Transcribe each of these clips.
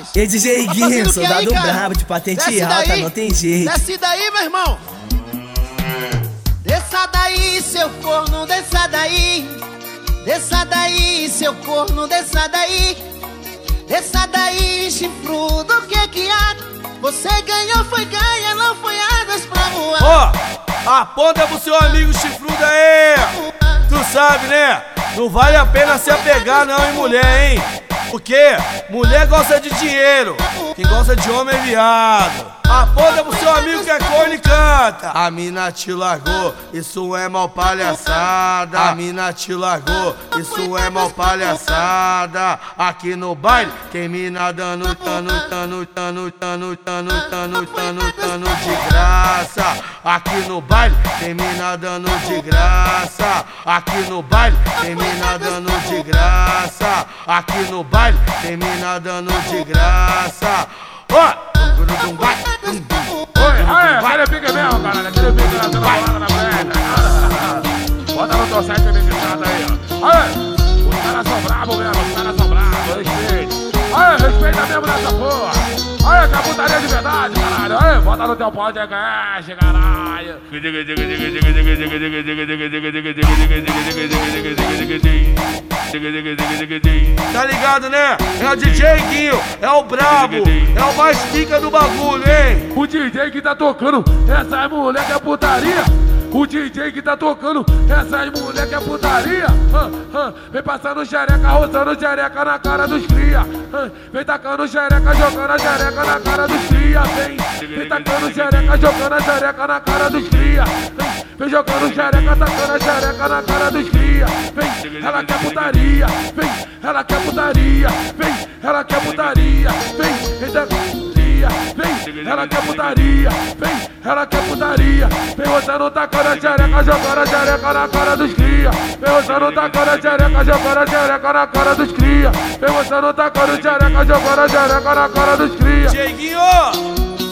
rapaz? E DJ Tá Guinho, que soldado aí, brabo, de patente Desce alta, daí. não tem jeito. Desce daí, meu irmão. Desça daí, seu corno, desça daí. Desça daí, seu corno, desça daí. Desça daí, chifrudo, o que que há? Você ganhou, foi ganha, não foi águas pra voar. Ó, aponta pro seu amigo chifrudo aí. Tu sabe, né? Não vale a pena se apegar não em mulher, hein? Porque mulher gosta de dinheiro. Quem gosta de homem é viado. Aponta pro seu amigo que é corno e canta. A mina te largou, isso é mal palhaçada. A mina te largou, isso é mal palhaçada. Aqui no baile, tem mina dando tano, tano, tano, tano, tano, tano, tano, tano de graça. Aqui no baile, tem mina dando de graça. Aqui no baile, tem mina dando de graça. Aqui no baile, tem mina dando de graça. Ó! Vai, dum. Oi, aê, aquele pique mesmo, caralho. Aquele pique lá, sendo bolada na frente. Bota no teu site bem fechado aí, ó. Aê, os caras são bravos mesmo, os caras são bravos, respeito. Aê, respeita mesmo nessa porra. Aê, que é putaria de verdade, caralho. Aê, bota no teu podcast, caralho. Tá ligado, né? É o DJ Guinho, é o brabo, é o mais pica do bagulho, hein? O DJ que tá tocando, essas moleque é putaria. O DJ que tá tocando, essas moleque é putaria. Vem passando xereca, roçando xereca na cara dos cria. Vem tacando xereca, jogando a xereca na cara dos cria. Vem, vem tacando xereca, jogando a xereca na cara dos cria. Vem, vem jogando xereca, tacando a xereca na cara dos cria. Vem, ela quer putaria. Vem, ela quer putaria. Vem, ela quer putaria. Vem, eita putaria. Vem, ela quer putaria. Vem, ela quer putaria. Vem não tacando a xereca, jogando a xereca na cara dos cria. Vem não tacando a xereca, jogando a xereca na cara dos cria. Vem não tacando a xereca, jogando a xereca na cara dos cria. DJ Guinho,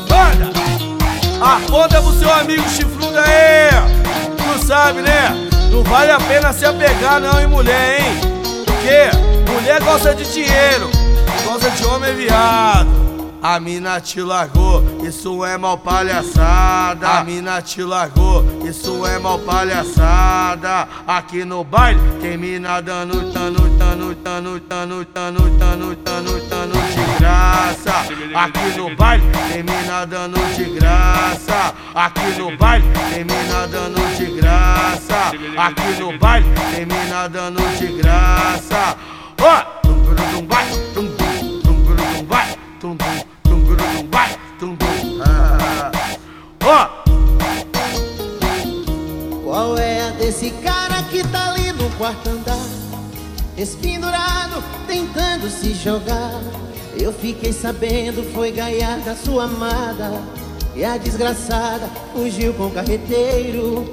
manda! Aponta pro seu amigo! Tu sabe, né? Não vale a pena se apegar não em mulher, hein? Porque mulher gosta de dinheiro, gosta de homem viado. A mina te largou, isso é mal palhaçada. A mina te largou, isso é mal palhaçada. Aqui no baile tem mina dando tano, tano, tano, tano, tano, tano, tano, tano de graça. Aqui no baile tem mina dando de graça. Aqui no baile tem mina dando de graça. Aqui no baile tem mina dando de graça. Ó! Qual é a desse cara que tá ali no quarto andar? Espendurado, tentando se jogar. Eu fiquei sabendo, foi gaiar da sua amada. E a desgraçada fugiu com o carreteiro.